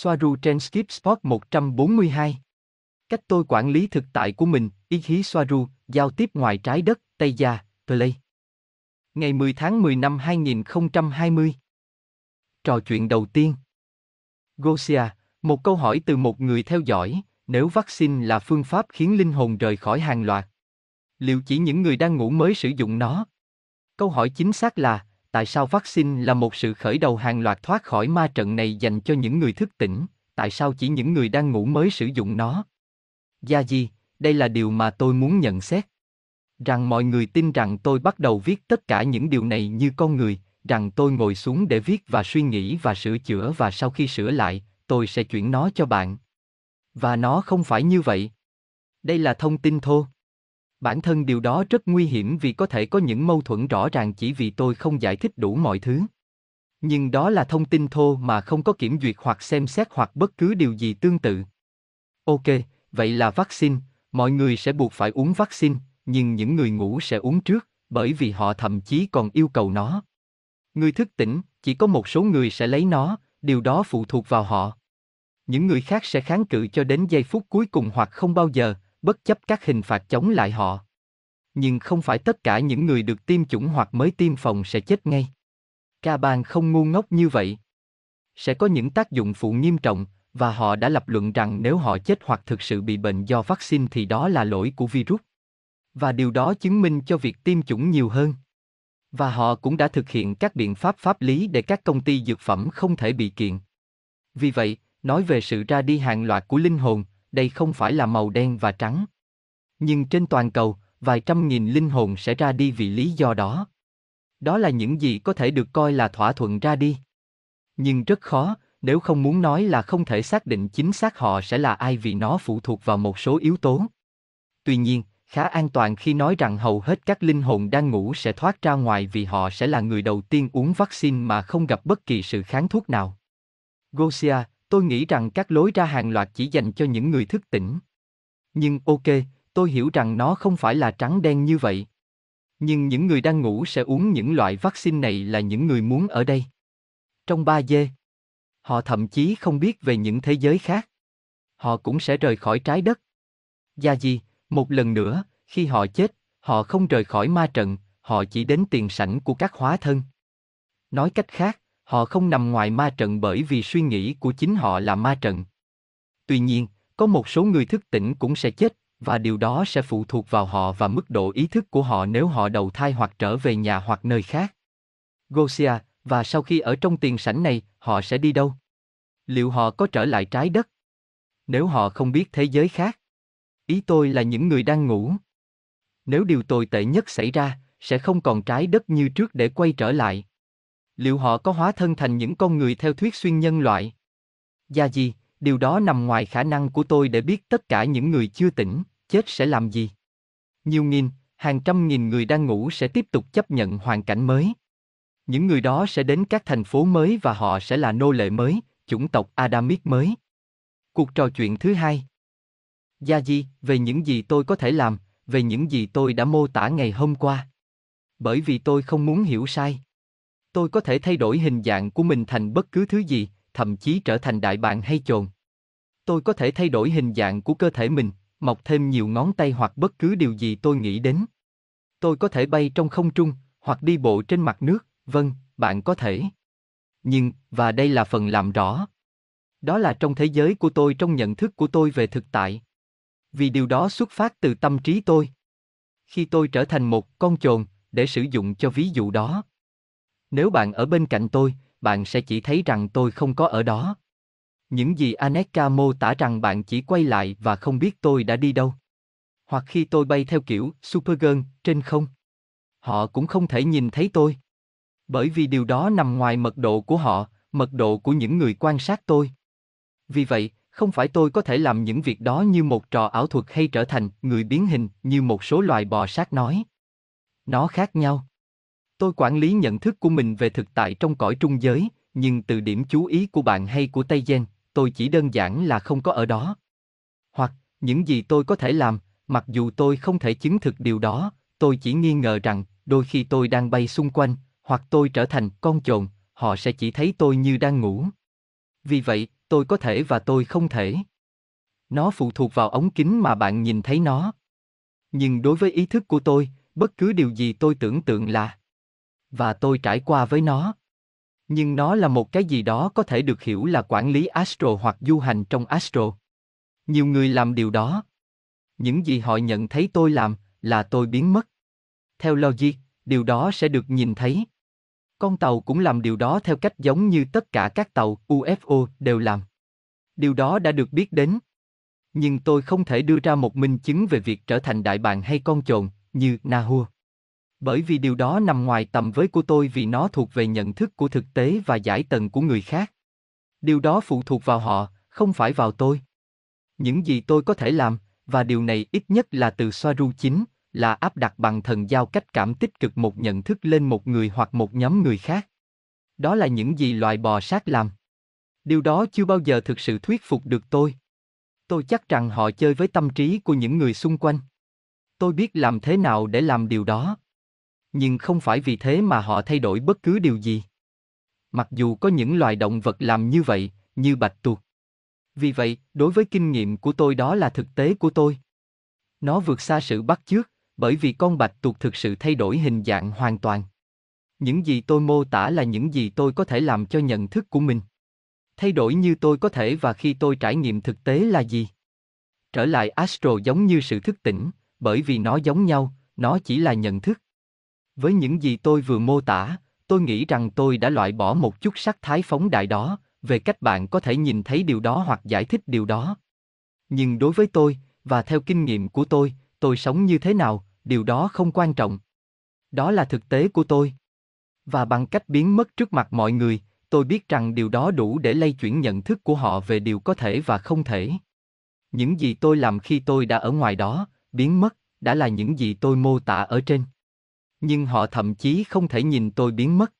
Soaru trên Skip Spot 142. Cách tôi quản lý thực tại của mình, ý khí Soaru, giao tiếp ngoài trái đất, Tây Gia, Play. Ngày 10 tháng 10 năm 2020. Trò chuyện đầu tiên. Gosia, một câu hỏi từ một người theo dõi, nếu vaccine là phương pháp khiến linh hồn rời khỏi hàng loạt, liệu chỉ những người đang ngủ mới sử dụng nó? Câu hỏi chính xác là, tại sao vaccine là một sự khởi đầu hàng loạt thoát khỏi ma trận này dành cho những người thức tỉnh, tại sao chỉ những người đang ngủ mới sử dụng nó? Gia Di, đây là điều mà tôi muốn nhận xét. Rằng mọi người tin rằng tôi bắt đầu viết tất cả những điều này như con người, rằng tôi ngồi xuống để viết và suy nghĩ và sửa chữa và sau khi sửa lại, tôi sẽ chuyển nó cho bạn. Và nó không phải như vậy. Đây là thông tin thô. Bản thân điều đó rất nguy hiểm vì có thể có những mâu thuẫn rõ ràng chỉ vì tôi không giải thích đủ mọi thứ. Nhưng đó là thông tin thô mà không có kiểm duyệt hoặc xem xét hoặc bất cứ điều gì tương tự. Ok, vậy là vaccine, mọi người sẽ buộc phải uống vaccine, nhưng những người ngủ sẽ uống trước, bởi vì họ thậm chí còn yêu cầu nó. Người thức tỉnh, chỉ có một số người sẽ lấy nó, điều đó phụ thuộc vào họ. Những người khác sẽ kháng cự cho đến giây phút cuối cùng hoặc không bao giờ, bất chấp các hình phạt chống lại họ. Nhưng không phải tất cả những người được tiêm chủng hoặc mới tiêm phòng sẽ chết ngay. Ca bang không ngu ngốc như vậy. Sẽ có những tác dụng phụ nghiêm trọng, và họ đã lập luận rằng nếu họ chết hoặc thực sự bị bệnh do vaccine thì đó là lỗi của virus. Và điều đó chứng minh cho việc tiêm chủng nhiều hơn. Và họ cũng đã thực hiện các biện pháp pháp lý để các công ty dược phẩm không thể bị kiện. Vì vậy, nói về sự ra đi hàng loạt của linh hồn, đây không phải là màu đen và trắng. Nhưng trên toàn cầu, vài trăm nghìn linh hồn sẽ ra đi vì lý do đó. Đó là những gì có thể được coi là thỏa thuận ra đi. Nhưng rất khó, nếu không muốn nói là không thể xác định chính xác họ sẽ là ai vì nó phụ thuộc vào một số yếu tố. Tuy nhiên, khá an toàn khi nói rằng hầu hết các linh hồn đang ngủ sẽ thoát ra ngoài vì họ sẽ là người đầu tiên uống vaccine mà không gặp bất kỳ sự kháng thuốc nào. Gosia, tôi nghĩ rằng các lối ra hàng loạt chỉ dành cho những người thức tỉnh. Nhưng ok, tôi hiểu rằng nó không phải là trắng đen như vậy. Nhưng những người đang ngủ sẽ uống những loại vaccine này là những người muốn ở đây. Trong 3 dê, họ thậm chí không biết về những thế giới khác. Họ cũng sẽ rời khỏi trái đất. Gia gì, một lần nữa, khi họ chết, họ không rời khỏi ma trận, họ chỉ đến tiền sảnh của các hóa thân. Nói cách khác, họ không nằm ngoài ma trận bởi vì suy nghĩ của chính họ là ma trận. Tuy nhiên, có một số người thức tỉnh cũng sẽ chết, và điều đó sẽ phụ thuộc vào họ và mức độ ý thức của họ nếu họ đầu thai hoặc trở về nhà hoặc nơi khác. Gosia, và sau khi ở trong tiền sảnh này, họ sẽ đi đâu? Liệu họ có trở lại trái đất? Nếu họ không biết thế giới khác. Ý tôi là những người đang ngủ. Nếu điều tồi tệ nhất xảy ra, sẽ không còn trái đất như trước để quay trở lại. Liệu họ có hóa thân thành những con người theo thuyết xuyên nhân loại? Gia gì, điều đó nằm ngoài khả năng của tôi để biết tất cả những người chưa tỉnh, chết sẽ làm gì. Nhiều nghìn, hàng trăm nghìn người đang ngủ sẽ tiếp tục chấp nhận hoàn cảnh mới. Những người đó sẽ đến các thành phố mới và họ sẽ là nô lệ mới, chủng tộc Adamic mới. Cuộc trò chuyện thứ hai. Gia Di, về những gì tôi có thể làm, về những gì tôi đã mô tả ngày hôm qua. Bởi vì tôi không muốn hiểu sai. Tôi có thể thay đổi hình dạng của mình thành bất cứ thứ gì, thậm chí trở thành đại bàng hay chồn. Tôi có thể thay đổi hình dạng của cơ thể mình, mọc thêm nhiều ngón tay hoặc bất cứ điều gì tôi nghĩ đến. Tôi có thể bay trong không trung, hoặc đi bộ trên mặt nước, vâng, bạn có thể. Nhưng, và đây là phần làm rõ. Đó là trong thế giới của tôi trong nhận thức của tôi về thực tại. Vì điều đó xuất phát từ tâm trí tôi. Khi tôi trở thành một con chồn, để sử dụng cho ví dụ đó. Nếu bạn ở bên cạnh tôi, bạn sẽ chỉ thấy rằng tôi không có ở đó. Những gì Aneka mô tả rằng bạn chỉ quay lại và không biết tôi đã đi đâu. Hoặc khi tôi bay theo kiểu Supergirl trên không. Họ cũng không thể nhìn thấy tôi. Bởi vì điều đó nằm ngoài mật độ của họ, mật độ của những người quan sát tôi. Vì vậy, không phải tôi có thể làm những việc đó như một trò ảo thuật hay trở thành người biến hình như một số loài bò sát nói. Nó khác nhau. Tôi quản lý nhận thức của mình về thực tại trong cõi trung giới, nhưng từ điểm chú ý của bạn hay của Tây Gen, tôi chỉ đơn giản là không có ở đó. Hoặc, những gì tôi có thể làm, mặc dù tôi không thể chứng thực điều đó, tôi chỉ nghi ngờ rằng, đôi khi tôi đang bay xung quanh, hoặc tôi trở thành con chồn, họ sẽ chỉ thấy tôi như đang ngủ. Vì vậy, tôi có thể và tôi không thể. Nó phụ thuộc vào ống kính mà bạn nhìn thấy nó. Nhưng đối với ý thức của tôi, bất cứ điều gì tôi tưởng tượng là và tôi trải qua với nó. Nhưng nó là một cái gì đó có thể được hiểu là quản lý astro hoặc du hành trong astro. Nhiều người làm điều đó. Những gì họ nhận thấy tôi làm là tôi biến mất. Theo logic, điều đó sẽ được nhìn thấy. Con tàu cũng làm điều đó theo cách giống như tất cả các tàu UFO đều làm. Điều đó đã được biết đến. Nhưng tôi không thể đưa ra một minh chứng về việc trở thành đại bàng hay con chồn, như Nahua. Bởi vì điều đó nằm ngoài tầm với của tôi vì nó thuộc về nhận thức của thực tế và giải tầng của người khác. Điều đó phụ thuộc vào họ, không phải vào tôi. Những gì tôi có thể làm, và điều này ít nhất là từ xoa ru chính, là áp đặt bằng thần giao cách cảm tích cực một nhận thức lên một người hoặc một nhóm người khác. Đó là những gì loài bò sát làm. Điều đó chưa bao giờ thực sự thuyết phục được tôi. Tôi chắc rằng họ chơi với tâm trí của những người xung quanh. Tôi biết làm thế nào để làm điều đó. Nhưng không phải vì thế mà họ thay đổi bất cứ điều gì. Mặc dù có những loài động vật làm như vậy, như bạch tuộc. Vì vậy, đối với kinh nghiệm của tôi đó là thực tế của tôi. Nó vượt xa sự bắt chước, bởi vì con bạch tuộc thực sự thay đổi hình dạng hoàn toàn. Những gì tôi mô tả là những gì tôi có thể làm cho nhận thức của mình. Thay đổi như tôi có thể và khi tôi trải nghiệm thực tế là gì? Trở lại astro giống như sự thức tỉnh, bởi vì nó giống nhau, nó chỉ là nhận thức. Với những gì tôi vừa mô tả, tôi nghĩ rằng tôi đã loại bỏ một chút sắc thái phóng đại đó, về cách bạn có thể nhìn thấy điều đó hoặc giải thích điều đó. Nhưng đối với tôi, và theo kinh nghiệm của tôi, tôi sống như thế nào, điều đó không quan trọng. Đó là thực tế của tôi. Và bằng cách biến mất trước mặt mọi người, tôi biết rằng điều đó đủ để lay chuyển nhận thức của họ về điều có thể và không thể. Những gì tôi làm khi tôi đã ở ngoài đó, biến mất, đã là những gì tôi mô tả ở trên. Nhưng họ thậm chí không thể nhìn tôi biến mất.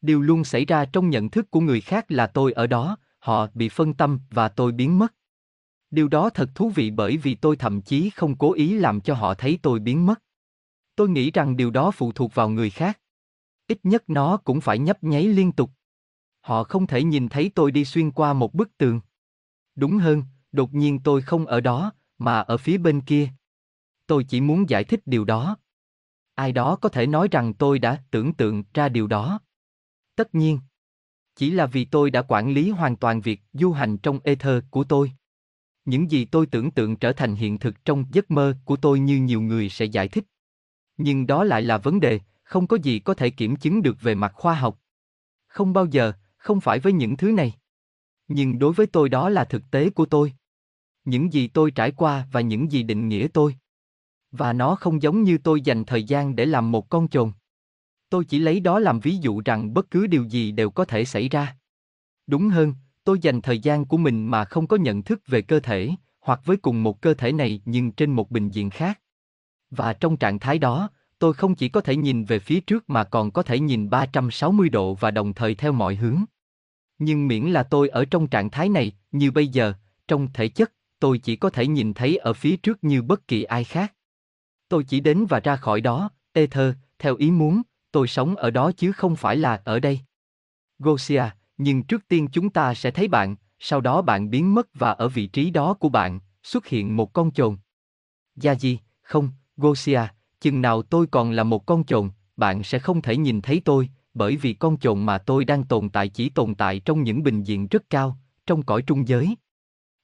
Điều luôn xảy ra trong nhận thức của người khác là tôi ở đó, họ bị phân tâm và tôi biến mất. Điều đó thật thú vị bởi vì tôi thậm chí không cố ý làm cho họ thấy tôi biến mất. Tôi nghĩ rằng điều đó phụ thuộc vào người khác. Ít nhất nó cũng phải nhấp nháy liên tục. Họ không thể nhìn thấy tôi đi xuyên qua một bức tường. Đúng hơn, đột nhiên tôi không ở đó, mà ở phía bên kia. Tôi chỉ muốn giải thích điều đó. Ai đó có thể nói rằng tôi đã tưởng tượng ra điều đó. Tất nhiên. Chỉ là vì tôi đã quản lý hoàn toàn việc du hành trong ether của tôi. Những gì tôi tưởng tượng trở thành hiện thực trong giấc mơ của tôi như nhiều người sẽ giải thích. Nhưng đó lại là vấn đề, không có gì có thể kiểm chứng được về mặt khoa học. Không bao giờ, không phải với những thứ này. Nhưng đối với tôi đó là thực tế của tôi. Những gì tôi trải qua và những gì định nghĩa tôi. Và nó không giống như tôi dành thời gian để làm một con chồn. Tôi chỉ lấy đó làm ví dụ rằng bất cứ điều gì đều có thể xảy ra. Đúng hơn, tôi dành thời gian của mình mà không có nhận thức về cơ thể, hoặc với cùng một cơ thể này nhưng trên một bình diện khác. Và trong trạng thái đó, tôi không chỉ có thể nhìn về phía trước mà còn có thể nhìn 360 độ và đồng thời theo mọi hướng. Nhưng miễn là tôi ở trong trạng thái này, như bây giờ, trong thể chất, tôi chỉ có thể nhìn thấy ở phía trước như bất kỳ ai khác. Tôi chỉ đến và ra khỏi đó, ether, theo ý muốn, tôi sống ở đó chứ không phải là ở đây. Gosia, nhưng trước tiên chúng ta sẽ thấy bạn, sau đó bạn biến mất và ở vị trí đó của bạn, xuất hiện một con chồn. Gia Di, không, Gosia, chừng nào tôi còn là một con chồn, bạn sẽ không thể nhìn thấy tôi, bởi vì con chồn mà tôi đang tồn tại chỉ tồn tại trong những bình diện rất cao, trong cõi trung giới.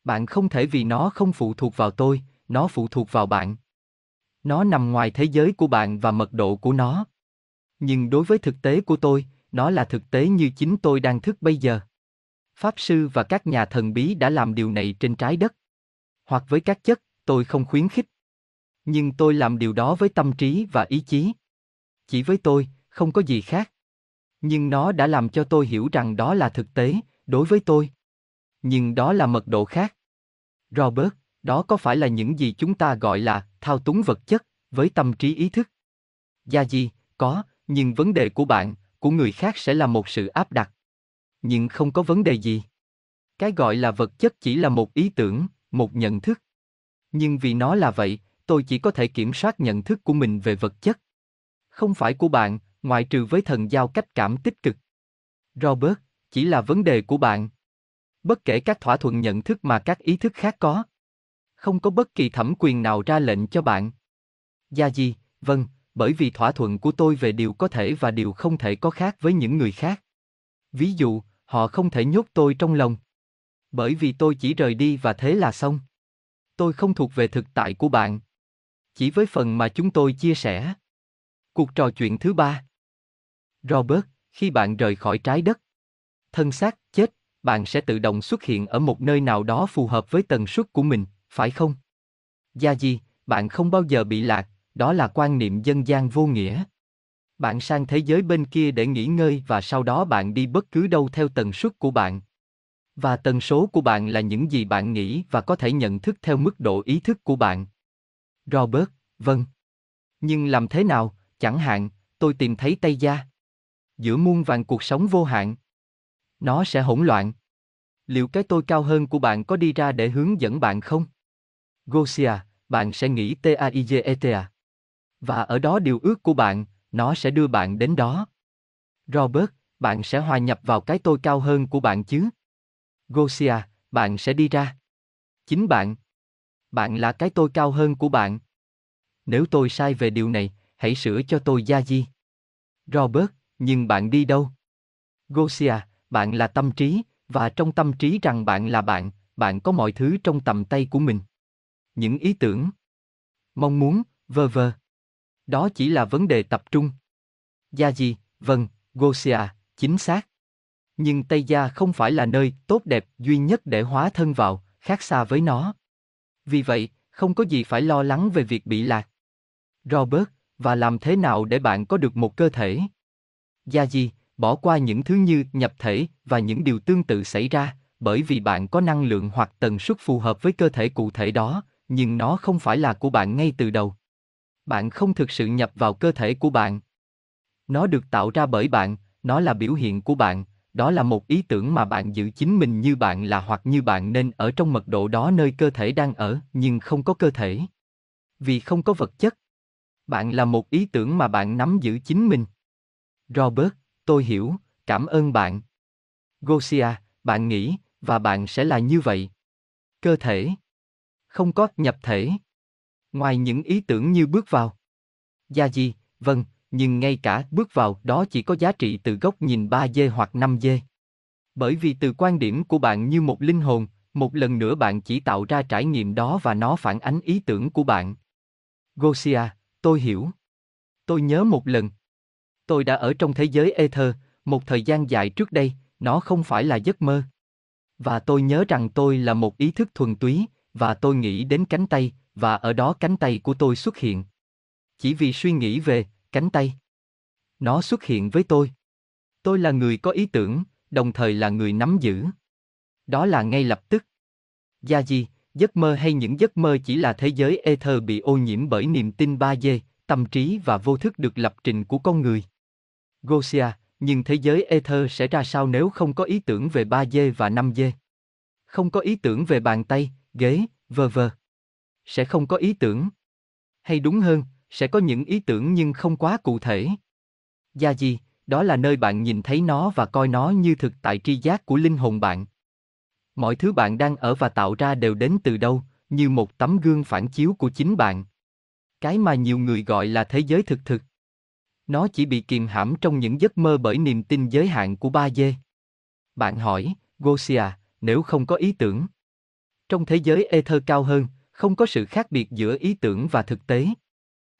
Bạn không thể vì nó không phụ thuộc vào tôi, nó phụ thuộc vào bạn. Nó nằm ngoài thế giới của bạn và mật độ của nó. Nhưng đối với thực tế của tôi, nó là thực tế như chính tôi đang thức bây giờ. Pháp sư và các nhà thần bí đã làm điều này trên trái đất. Hoặc với các chất, tôi không khuyến khích. Nhưng tôi làm điều đó với tâm trí và ý chí. Chỉ với tôi, không có gì khác. Nhưng nó đã làm cho tôi hiểu rằng đó là thực tế, đối với tôi. Nhưng đó là mật độ khác. Robert, đó có phải là những gì chúng ta gọi là thao túng vật chất, với tâm trí ý thức? Gia gì, có, nhưng vấn đề của bạn, của người khác sẽ là một sự áp đặt. Nhưng không có vấn đề gì. Cái gọi là vật chất chỉ là một ý tưởng, một nhận thức. Nhưng vì nó là vậy, tôi chỉ có thể kiểm soát nhận thức của mình về vật chất. Không phải của bạn, ngoại trừ với thần giao cách cảm tích cực. Robert, chỉ là vấn đề của bạn. Bất kể các thỏa thuận nhận thức mà các ý thức khác có. Không có bất kỳ thẩm quyền nào ra lệnh cho bạn. Gia gì, vâng, bởi vì thỏa thuận của tôi về điều có thể và điều không thể có khác với những người khác. Ví dụ, họ không thể nhốt tôi trong lòng. Bởi vì tôi chỉ rời đi và thế là xong. Tôi không thuộc về thực tại của bạn. Chỉ với phần mà chúng tôi chia sẻ. Cuộc trò chuyện thứ ba. Robert, khi bạn rời khỏi trái đất, thân xác chết, bạn sẽ tự động xuất hiện ở một nơi nào đó phù hợp với tần suất của mình, phải không? Gia gì, bạn không bao giờ bị lạc, đó là quan niệm dân gian vô nghĩa. Bạn sang thế giới bên kia để nghỉ ngơi và sau đó bạn đi bất cứ đâu theo tần suất của bạn. Và tần số của bạn là những gì bạn nghĩ và có thể nhận thức theo mức độ ý thức của bạn. Robert, vâng. Nhưng làm thế nào, chẳng hạn, tôi tìm thấy Tây Gia. Giữa muôn vàng cuộc sống vô hạn. Nó sẽ hỗn loạn. Liệu cái tôi cao hơn của bạn có đi ra để hướng dẫn bạn không? Gosia, bạn sẽ nghĩ TAIGETA. Và ở đó điều ước của bạn, nó sẽ đưa bạn đến đó. Robert, bạn sẽ hòa nhập vào cái tôi cao hơn của bạn chứ? Gosia, bạn sẽ đi ra. Chính bạn. Bạn là cái tôi cao hơn của bạn. Nếu tôi sai về điều này, hãy sửa cho tôi gia di. Robert, nhưng bạn đi đâu? Gosia, bạn là tâm trí, và trong tâm trí rằng bạn là bạn, bạn có mọi thứ trong tầm tay của mình. Những ý tưởng, mong muốn, vơ vơ. Đó chỉ là vấn đề tập trung. Gia gì, vâng, Gosia, chính xác. Nhưng Tây Gia không phải là nơi tốt đẹp duy nhất để hóa thân vào, khác xa với nó. Vì vậy, không có gì phải lo lắng về việc bị lạc. Robert, và làm thế nào để bạn có được một cơ thể? Gia gì, bỏ qua những thứ như nhập thể và những điều tương tự xảy ra, bởi vì bạn có năng lượng hoặc tần suất phù hợp với cơ thể cụ thể đó, nhưng nó không phải là của bạn ngay từ đầu. Bạn không thực sự nhập vào cơ thể của bạn. Nó được tạo ra bởi bạn, nó là biểu hiện của bạn, đó là một ý tưởng mà bạn giữ chính mình như bạn là hoặc như bạn nên ở trong mật độ đó nơi cơ thể đang ở, nhưng không có cơ thể. Vì không có vật chất. Bạn là một ý tưởng mà bạn nắm giữ chính mình. Robert, tôi hiểu, cảm ơn bạn. Gosia, bạn nghĩ, và bạn sẽ là như vậy. Cơ thể. Không có nhập thể. Ngoài những ý tưởng như bước vào. Gia gì, vâng, nhưng ngay cả bước vào đó chỉ có giá trị từ góc nhìn 3D hoặc 5D. Bởi vì từ quan điểm của bạn như một linh hồn, một lần nữa bạn chỉ tạo ra trải nghiệm đó và nó phản ánh ý tưởng của bạn. Gosia, tôi hiểu. Tôi nhớ một lần. Tôi đã ở trong thế giới ether, một thời gian dài trước đây, nó không phải là giấc mơ. Và tôi nhớ rằng tôi là một ý thức thuần túy, và tôi nghĩ đến cánh tay, và ở đó cánh tay của tôi xuất hiện. Chỉ vì suy nghĩ về cánh tay. Nó xuất hiện với tôi. Tôi là người có ý tưởng, đồng thời là người nắm giữ. Đó là ngay lập tức. Gia gì, giấc mơ hay những giấc mơ chỉ là thế giới ether bị ô nhiễm bởi niềm tin ba d tâm trí và vô thức được lập trình của con người. Gosia, nhưng thế giới ether sẽ ra sao nếu không có ý tưởng về 3D và 5D? Không có ý tưởng về bàn tay, ghế, vờ vờ Sẽ không có ý tưởng. Hay đúng hơn, sẽ có những ý tưởng nhưng không quá cụ thể. Gia gì, đó là nơi bạn nhìn thấy nó và coi nó như thực tại tri giác của linh hồn bạn. Mọi thứ bạn đang ở và tạo ra đều đến từ đâu, như một tấm gương phản chiếu của chính bạn. Cái mà nhiều người gọi là thế giới thực thực. Nó chỉ bị kìm hãm trong những giấc mơ bởi niềm tin giới hạn của ba dê. Bạn hỏi, Gosia, nếu không có ý tưởng. Trong thế giới ether cao hơn, không có sự khác biệt giữa ý tưởng và thực tế.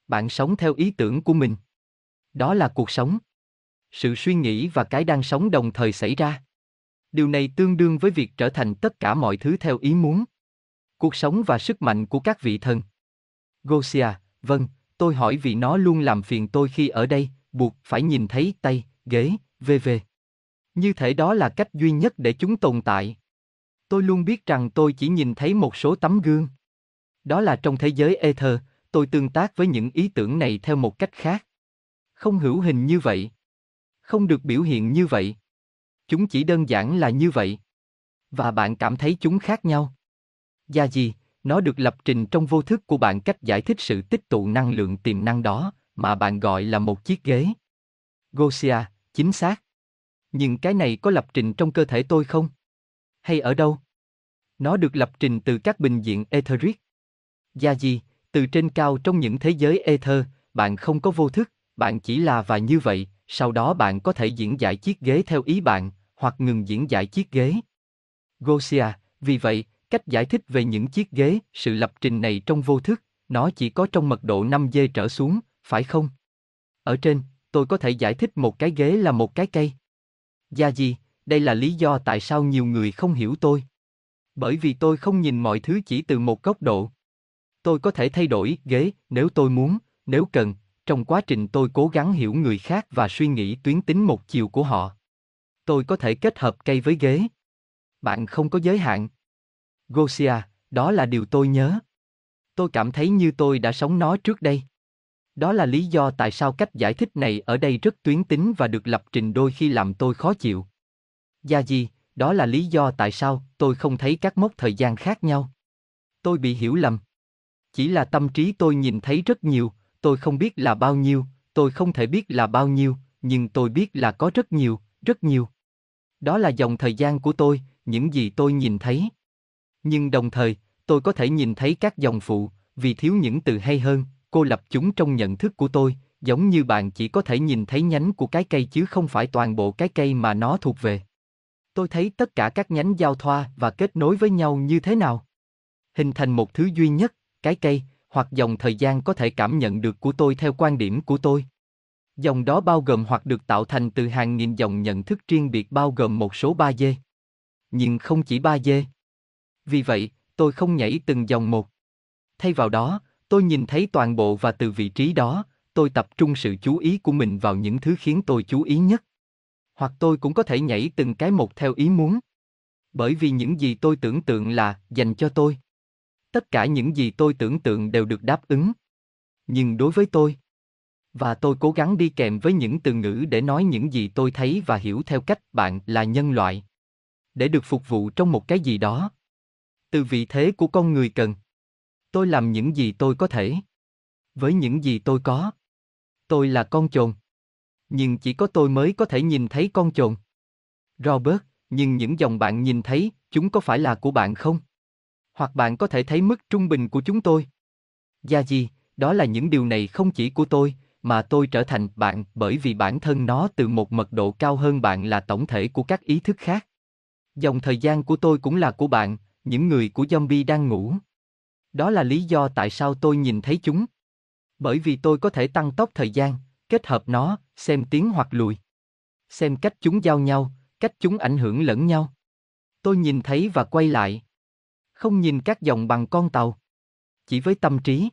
Bạn sống theo ý tưởng của mình. Đó là cuộc sống. Sự suy nghĩ và cái đang sống đồng thời xảy ra. Điều này tương đương với việc trở thành tất cả mọi thứ theo ý muốn. Cuộc sống và sức mạnh của các vị thần. Gosia, vâng, tôi hỏi vì nó luôn làm phiền tôi khi ở đây, buộc phải nhìn thấy tay, ghế, vv. Như thể đó là cách duy nhất để chúng tồn tại. Tôi luôn biết rằng tôi chỉ nhìn thấy một số tấm gương. Đó là trong thế giới ether, tôi tương tác với những ý tưởng này theo một cách khác. Không hữu hình như vậy. Không được biểu hiện như vậy. Chúng chỉ đơn giản là như vậy. Và bạn cảm thấy chúng khác nhau. Gia gì, nó được lập trình trong vô thức của bạn cách giải thích sự tích tụ năng lượng tiềm năng đó, mà bạn gọi là một chiếc ghế. Gosia, chính xác. Nhưng cái này có lập trình trong cơ thể tôi không? Hay ở đâu? Nó được lập trình từ các bình diện etheric. Gia gì, từ trên cao trong những thế giới ether, bạn không có vô thức, bạn chỉ là và như vậy, sau đó bạn có thể diễn giải chiếc ghế theo ý bạn, hoặc ngừng diễn giải chiếc ghế. Gosia, vì vậy, cách giải thích về những chiếc ghế, sự lập trình này trong vô thức, nó chỉ có trong mật độ 5G trở xuống, phải không? Ở trên, tôi có thể giải thích một cái ghế là một cái cây. Gia gì, đây là lý do tại sao nhiều người không hiểu tôi. Bởi vì tôi không nhìn mọi thứ chỉ từ một góc độ. Tôi có thể thay đổi ghế nếu tôi muốn, nếu cần, trong quá trình tôi cố gắng hiểu người khác và suy nghĩ tuyến tính một chiều của họ. Tôi có thể kết hợp cây với ghế. Bạn không có giới hạn. Gosia, đó là điều tôi nhớ. Tôi cảm thấy như tôi đã sống nó trước đây. Đó là lý do tại sao cách giải thích này ở đây rất tuyến tính và được lập trình đôi khi làm tôi khó chịu. Gia gì, đó là lý do tại sao tôi không thấy các mốc thời gian khác nhau. Tôi bị hiểu lầm. Chỉ là tâm trí tôi nhìn thấy rất nhiều, tôi không biết là bao nhiêu, tôi không thể biết là bao nhiêu, nhưng tôi biết là có rất nhiều, rất nhiều. Đó là dòng thời gian của tôi, những gì tôi nhìn thấy. Nhưng đồng thời, tôi có thể nhìn thấy các dòng phụ, vì thiếu những từ hay hơn, cô lập chúng trong nhận thức của tôi, giống như bạn chỉ có thể nhìn thấy nhánh của cái cây chứ không phải toàn bộ cái cây mà nó thuộc về. Tôi thấy tất cả các nhánh giao thoa và kết nối với nhau như thế nào. Hình thành một thứ duy nhất, cái cây, hoặc dòng thời gian có thể cảm nhận được của tôi theo quan điểm của tôi. Dòng đó bao gồm hoặc được tạo thành từ hàng nghìn dòng nhận thức riêng biệt bao gồm một số 3 dê. Nhưng không chỉ 3 dê. Vì vậy, tôi không nhảy từng dòng một. Thay vào đó, tôi nhìn thấy toàn bộ và từ vị trí đó, tôi tập trung sự chú ý của mình vào những thứ khiến tôi chú ý nhất. Hoặc tôi cũng có thể nhảy từng cái một theo ý muốn. Bởi vì những gì tôi tưởng tượng là dành cho tôi. Tất cả những gì tôi tưởng tượng đều được đáp ứng. Nhưng đối với tôi, và tôi cố gắng đi kèm với những từ ngữ để nói những gì tôi thấy và hiểu theo cách bạn là nhân loại. Để được phục vụ trong một cái gì đó. Từ vị thế của con người cần. Tôi làm những gì tôi có thể. Với những gì tôi có. Tôi là con chồn. Nhưng chỉ có tôi mới có thể nhìn thấy con chồn. Robert, nhưng những dòng bạn nhìn thấy, chúng có phải là của bạn không? Hoặc bạn có thể thấy mức trung bình của chúng tôi. Gia gì, đó là những điều này không chỉ của tôi, mà tôi trở thành bạn bởi vì bản thân nó từ một mật độ cao hơn bạn là tổng thể của các ý thức khác. Dòng thời gian của tôi cũng là của bạn, những người của zombie đang ngủ. Đó là lý do tại sao tôi nhìn thấy chúng. Bởi vì tôi có thể tăng tốc thời gian, kết hợp nó, xem tiến hoặc lùi. Xem cách chúng giao nhau, cách chúng ảnh hưởng lẫn nhau. Tôi nhìn thấy và quay lại. Không nhìn các dòng bằng con tàu. Chỉ với tâm trí.